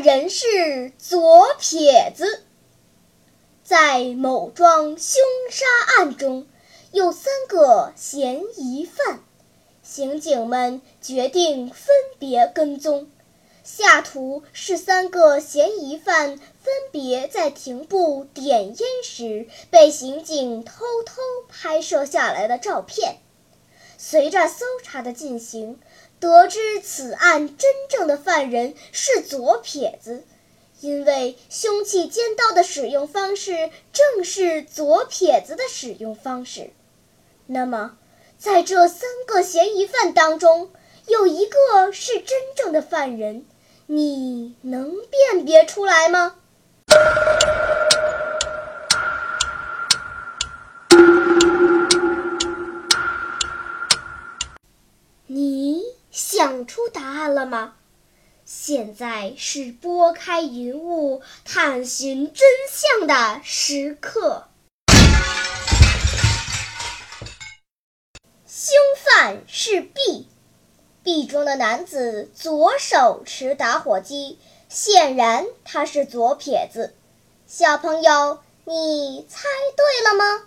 人是左撇子，在某桩凶杀案中，有三个嫌疑犯。刑警们决定分别跟踪，下图是三个嫌疑犯分别在庭部点烟时被刑警偷偷拍摄下来的照片。随着搜查的进行，得知此案真正的犯人是左撇子，因为凶器尖刀的使用方式正是左撇子的使用方式。那么？在这三个嫌疑犯当中，有一个是真正的犯人，你能辨别出来吗？你想出答案了吗？现在是拨开云雾探寻真相的时刻。凶犯是 B，B 中的男子左手持打火机，显然他是左撇子。小朋友，你猜对了吗？